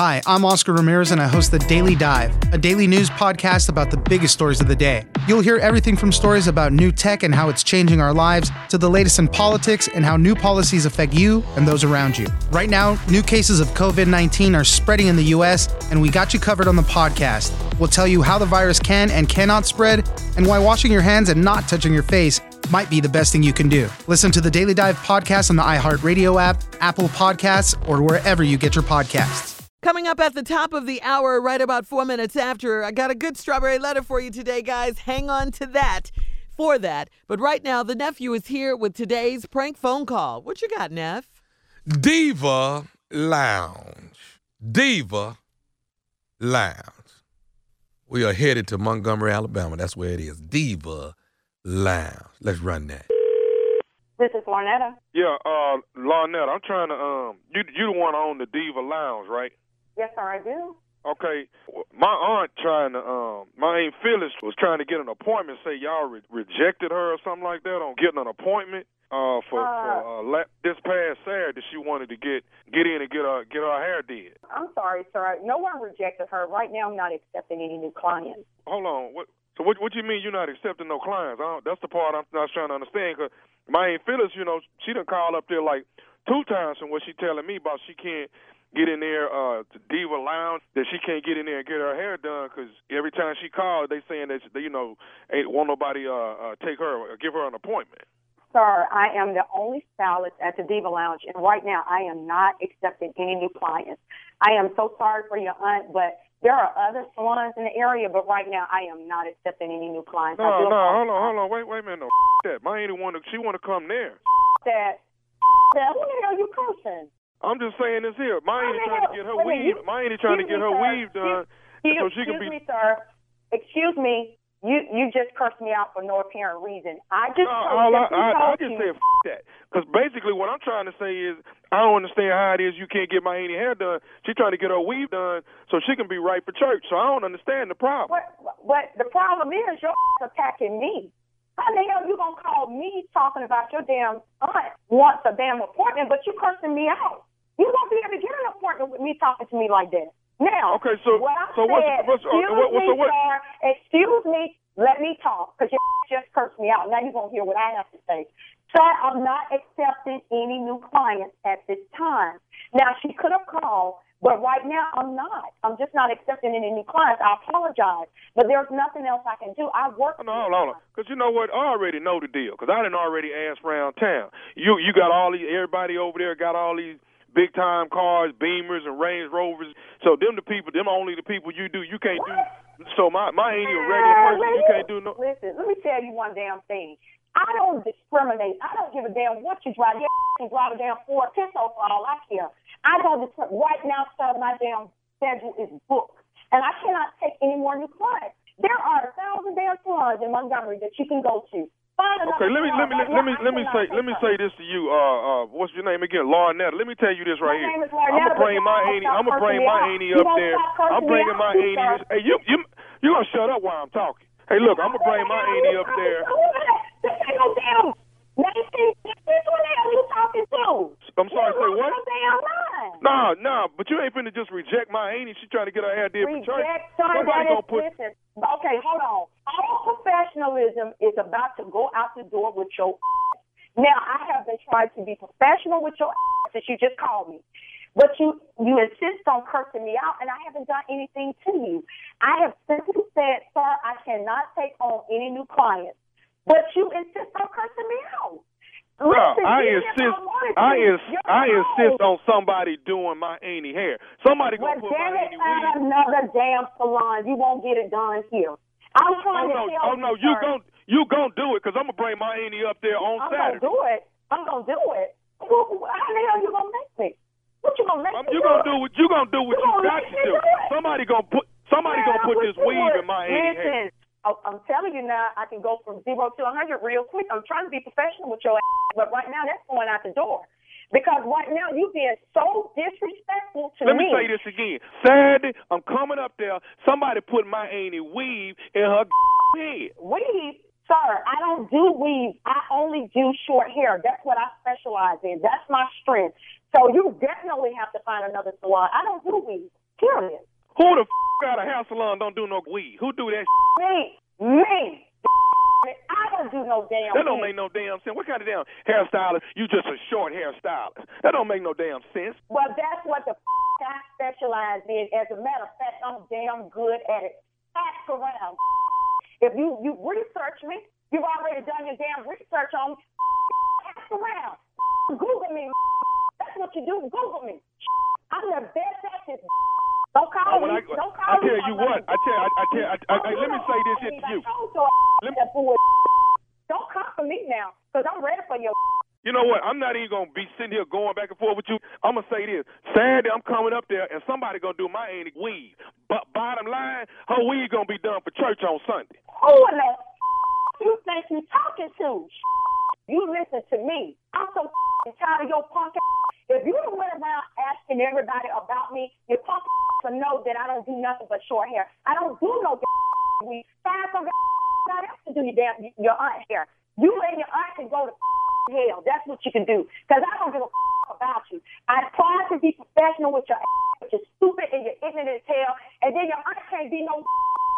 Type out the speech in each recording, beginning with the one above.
Hi, I'm Oscar Ramirez and I host the Daily Dive, a daily news podcast about the biggest stories of the day. You'll hear everything from stories about new tech and how it's changing our lives to the latest in politics and how new policies affect you and those around you. Right now, new cases of COVID 19 are spreading in the US, and we got you covered on the podcast. We'll tell you how the virus can and cannot spread, and why washing your hands and not touching your face might be the best thing you can do. Listen to the Daily Dive podcast on the iHeartRadio app, Apple Podcasts, or wherever you get your podcasts. Coming up at the top of the hour, right about four minutes after, I got a good strawberry letter for you today, guys. Hang on to that for that. But right now, the nephew is here with today's prank phone call. What you got, Neff? Diva Lounge. Diva Lounge. We are headed to Montgomery, Alabama. That's where it is. Diva Lounge. Let's run that. This is Lornetta. Yeah, uh, Lornetta, I'm trying to, um, you, you the one on the Diva Lounge, right? Yes, sir, I do. Okay, my aunt trying to, um, my aunt Phyllis was trying to get an appointment. Say y'all re- rejected her or something like that on getting an appointment. Uh, for, Uh. for uh, la- this past Saturday, she wanted to get get in and get her get her hair did. I'm sorry, sir. No one rejected her. Right now, I'm not accepting any new clients. Hold on, what? So what? What you mean you're not accepting no clients? I don't, that's the part I'm not trying to understand. Cause my aunt Phyllis, you know, she done called up there like two times from what she telling me about she can't get in there uh to Diva Lounge that she can't get in there and get her hair done because every time she calls they saying that they, you know ain't want nobody uh, uh take her or give her an appointment. Sir, I am the only stylist at the Diva Lounge, and right now, I am not accepting any new clients. I am so sorry for your aunt, but there are other salons in the area, but right now, I am not accepting any new clients. No, no, hold on, hold on, wait, wait a minute, no that. My auntie want to, she want to come there. That, that, who the hell you cursing? I'm just saying this here. My auntie Wait trying to get her wait a minute, weave. you- My auntie trying to get her sir. weave done Excuse, so she can be. excuse me, sir. Excuse me. You you just cursed me out for no apparent reason. I just No, told, all I, I, I just said f- that. Because basically what I'm trying to say is I don't understand how it is you can't get my auntie hair done. She's trying to get her weave done so she can be right for church. So I don't understand the problem. But, what the problem is, your attacking me. How the hell you gonna call me talking about your damn aunt wants a damn appointment, but you cursing me out? You won't be able to get an appointment with me talking to me like that. Now, Okay, so- what I so what's- said, what's- uh, excuse what- me, so what- sir, excuse me, let me talk, because you just cursed me out. Now you're gonna hear what I have to say. Sir, I'm not accepting any new clients at this time. Now she could have called, but right now I'm not. I'm just not accepting any new clients. I apologize, but there's nothing else I can do. I work. Hold on, hold on, hold on. Because you know what? I already know the deal. Because I didn't already ask around town. You you got all these, everybody over there got all these big time cars, Beamers and Range Rovers. So them the people, them only the people you do. You can't do. So my my ain't a regular person. You can't do no. Listen, let me tell you one damn thing. I don't discriminate. I don't give a damn what you drive. You can drive a damn Ford Pinto for all I care. I don't discriminate. Right now, sir, my damn schedule is booked, and I cannot take any more new clients. There are a thousand damn salons in Montgomery that you can go to. Okay, let me let me let me let me say let me say this to you. Uh, uh, what's your name again? Larnetta. Let me tell you this right here. I'm gonna bring my auntie. I'm gonna bring my auntie up there. I'm bringing my auntie. Hey, you you you gonna shut up while I'm talking? Hey, look, I'm gonna bring my auntie up there. This ain't no damn. Nathan, this is what the hell you talking to? I'm sorry, say what? your damn mind. No, no, but you ain't finna just reject my auntie. She trying to get her hair did for church. Somebody gonna put. okay, hold on. Professionalism is about to go out the door with your ass. Now, I have been trying to be professional with your ass since you just called me. But you you insist on cursing me out, and I haven't done anything to you. I have simply said, sir, I cannot take on any new clients. But you insist on cursing me out. Listen, I insist. I ins. I insist on somebody doing my auntie hair. Somebody Well, gonna put damn my it, find another damn salon. You won't get it done here. I'm Oh trying no, oh no, you gon' you gon' do it because I'm gonna bring my auntie up there on Saturday. I'm gonna do it. I'm gonna do it. Well, How the hell you gonna make me? What you gonna make Um, me you do? gonna do what you gonna do what You you got to do. do? Somebody gonna put somebody Man, gonna put this weave would. in my. Listen, I- I'm telling you now, I can go from zero to a hundred real quick. I'm trying to be professional with your ass, but right now that's going out the door. Because right now you being so disrespectful to me. Let me say this again. Saturday, I'm coming up there. Somebody put my auntie weave in her head. Weave, sir, I don't do weave. I only do short hair. That's what I specialize in. That's my strength. So you definitely have to find another salon. I don't do weave. period. Who the f- got a hair salon don't do no weave? Who do that? Me, me. I don't do no damn. That don't make no damn sense. What kind of damn hairstylist? You just a short hairstylist. That don't make no damn sense. Well, that's what the f- I specialize in. As a matter of fact, I'm damn good at it. Ask around. If you you research me, you've already done your damn research on me. Ask around. Google me. That's what you do. Google me. I'm the best at this. Don't call Oh, me. I- don't I call me. tell you what, I tell- I- I tell- I- I- I- let me say this here to you. Let me- Don't come for me now, because I'm ready for your. You know what? I'm not even gonna be sitting here going back and forth with you. I'm gonna say this: Saturday, I'm coming up there, and somebody gonna do my auntie weed. But bottom line, her weed gonna be done for church on Sunday. Who in the you think you talking to? You listen to me. I'm so tired of your punk. If you don't went around asking everybody about me, your punk to know that I don't do nothing but short hair. I don't do no weed. Find some else to do your damn your aunt hair. You and your aunt can go to hell. That's what you can do. Because I don't give a about you. I try to be professional with your ass, but you're stupid and you're ignorant as hell. And then your aunt can't be no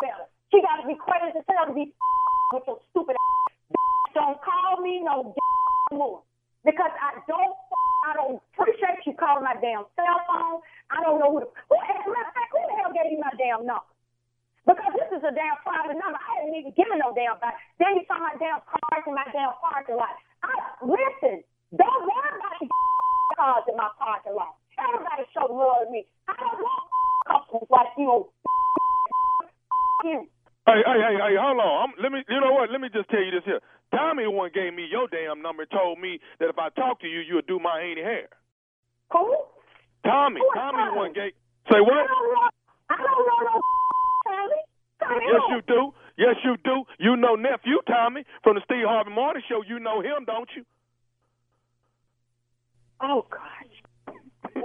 better. She got to be crazy as hell to be with your stupid ass. Don't call me no more. Because I don't I don't appreciate you calling my damn cell phone. I don't know who the who, as a matter of fact, who the hell gave you my damn number? Because this is a damn private number. I didn't even give it no damn back. Then you saw my damn cars in my damn parking lot. I, listen, don't worry about the cars in my parking lot. Everybody show love to me. I don't want customers like you. you. Hey, hey, hey, hey, hold on. I'm, let me, you know what? Let me just tell you this here. Tommy one gave me your damn number and told me that if I talk to you, you would do my auntie hair. Who? Tommy, Who Tommy Tommy? one gave. Say what? I don't know. I don't know no Tommy. Tommy Yes, you do. Yes, you do. You know nephew Tommy from the Steve Harvey Morning Show. You know him, don't you? Oh gosh. Ooh.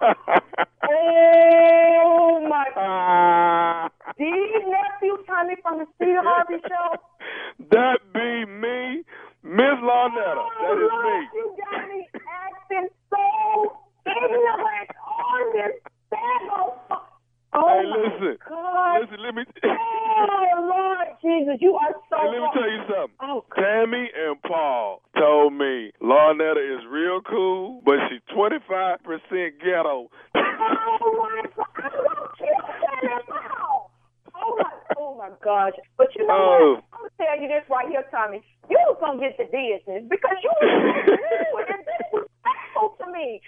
Oh my Ah. These nephew Tommy from the Steve Harvey show. that be me, Miss Larnetta. That is oh, me. Lord, You got me acting so ignorant on this bag Oh hey, my listen. God. Listen, let me. Oh Lord Jesus, you are so. Hey, let me tell you something. Oh Tammy and Paul told me Larnetta is real cool, but she's 25% ghetto. Oh my God! I'm gonna kill that now. Oh my, oh my gosh! But you know Oh. what? I'm gonna tell you this right here, Tommy. You was gonna get the business because you was rude and disrespectful to me.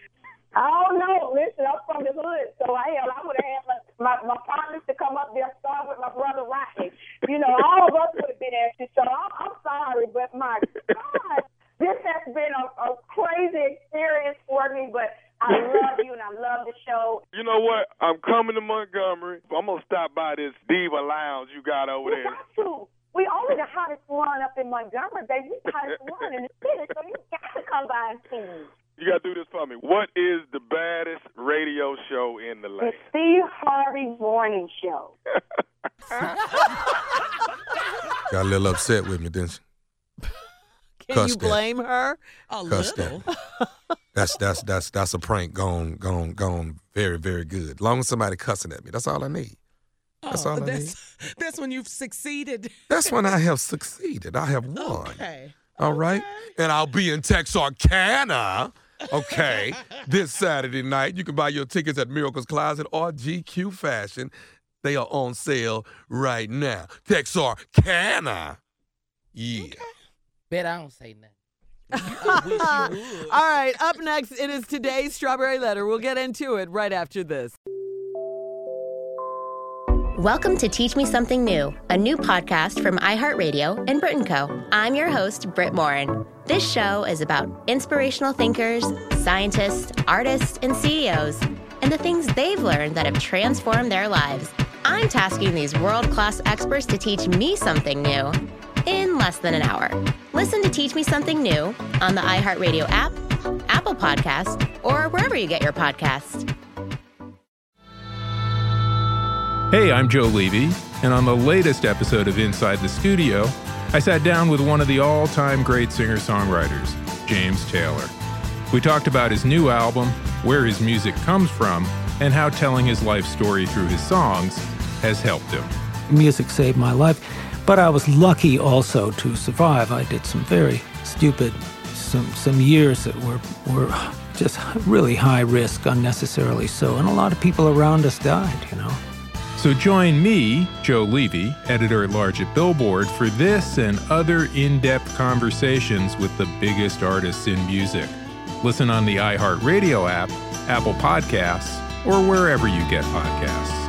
I don't know. Listen, I'm from the hood, so I hell, I would have had my, my my partners to come up there, start with my brother Rodney. You know, all of us would have been at you. So I'm, I'm sorry, but my God, this has been a, a crazy experience for me. But I love you and I love the show. You know what? I'm coming to Montgomery. I'm gonna stop by this Diva Lounge you got over there. We there. got to. We only the hottest one up in Montgomery, baby. We the hottest one in the city, so you got to come by and see me. You gotta do this for me. What is the baddest radio show in the The land? Steve Harvey Morning Show. Got a little upset with me, didn't she? Can Cuss you that. blame her? A Cuss little. That's that's that's that's a prank gone gone gone very very good. Long as somebody cussing at me, that's all I need. That's Oh, all I that's, that's when you've succeeded. That's when I have succeeded. I have won. Okay. All right, and I'll be in Texarkana. Okay, this Saturday night. You can buy your tickets at Miracles Closet or GQ Fashion. They are on sale right now. Texarkana. Yeah. Bet I don't say nothing. All right, up next, it is today's Strawberry Letter. We'll get into it right after this. Welcome to Teach Me Something New, a new podcast from iHeartRadio and Brit and Co. I'm your host, Britt Morin. This show is about inspirational thinkers, scientists, artists, and CEOs, and the things they've learned that have transformed their lives. I'm tasking these world class experts to teach me something new in less than an hour. Listen to Teach Me Something New on the iHeartRadio app, Apple Podcast, or wherever you get your podcasts. Hey, I'm Joe Levy, and on the latest episode of Inside the Studio, I sat down with one of the all time great singer songwriters, James Taylor. We talked about his new album, where his music comes from, and how telling his life story through his songs has helped him. Music saved my life, but I was lucky also to survive. I did some very stupid, some some years that were were just really high risk, unnecessarily so, and a lot of people around us died. You know. So join me, Joe Levy, editor at large at Billboard, for this and other in depth conversations with the biggest artists in music. Listen on the iHeartRadio app, Apple Podcasts, or wherever you get podcasts.